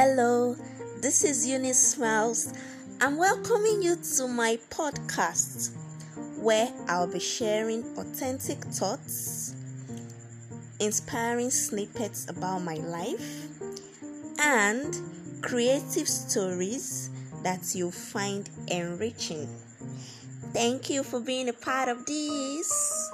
Hello, this is Eunice Smiles. I'm welcoming you to my podcast where I'll be sharing authentic thoughts, inspiring snippets about my life, and creative stories that you'll find enriching. Thank you for being a part of this.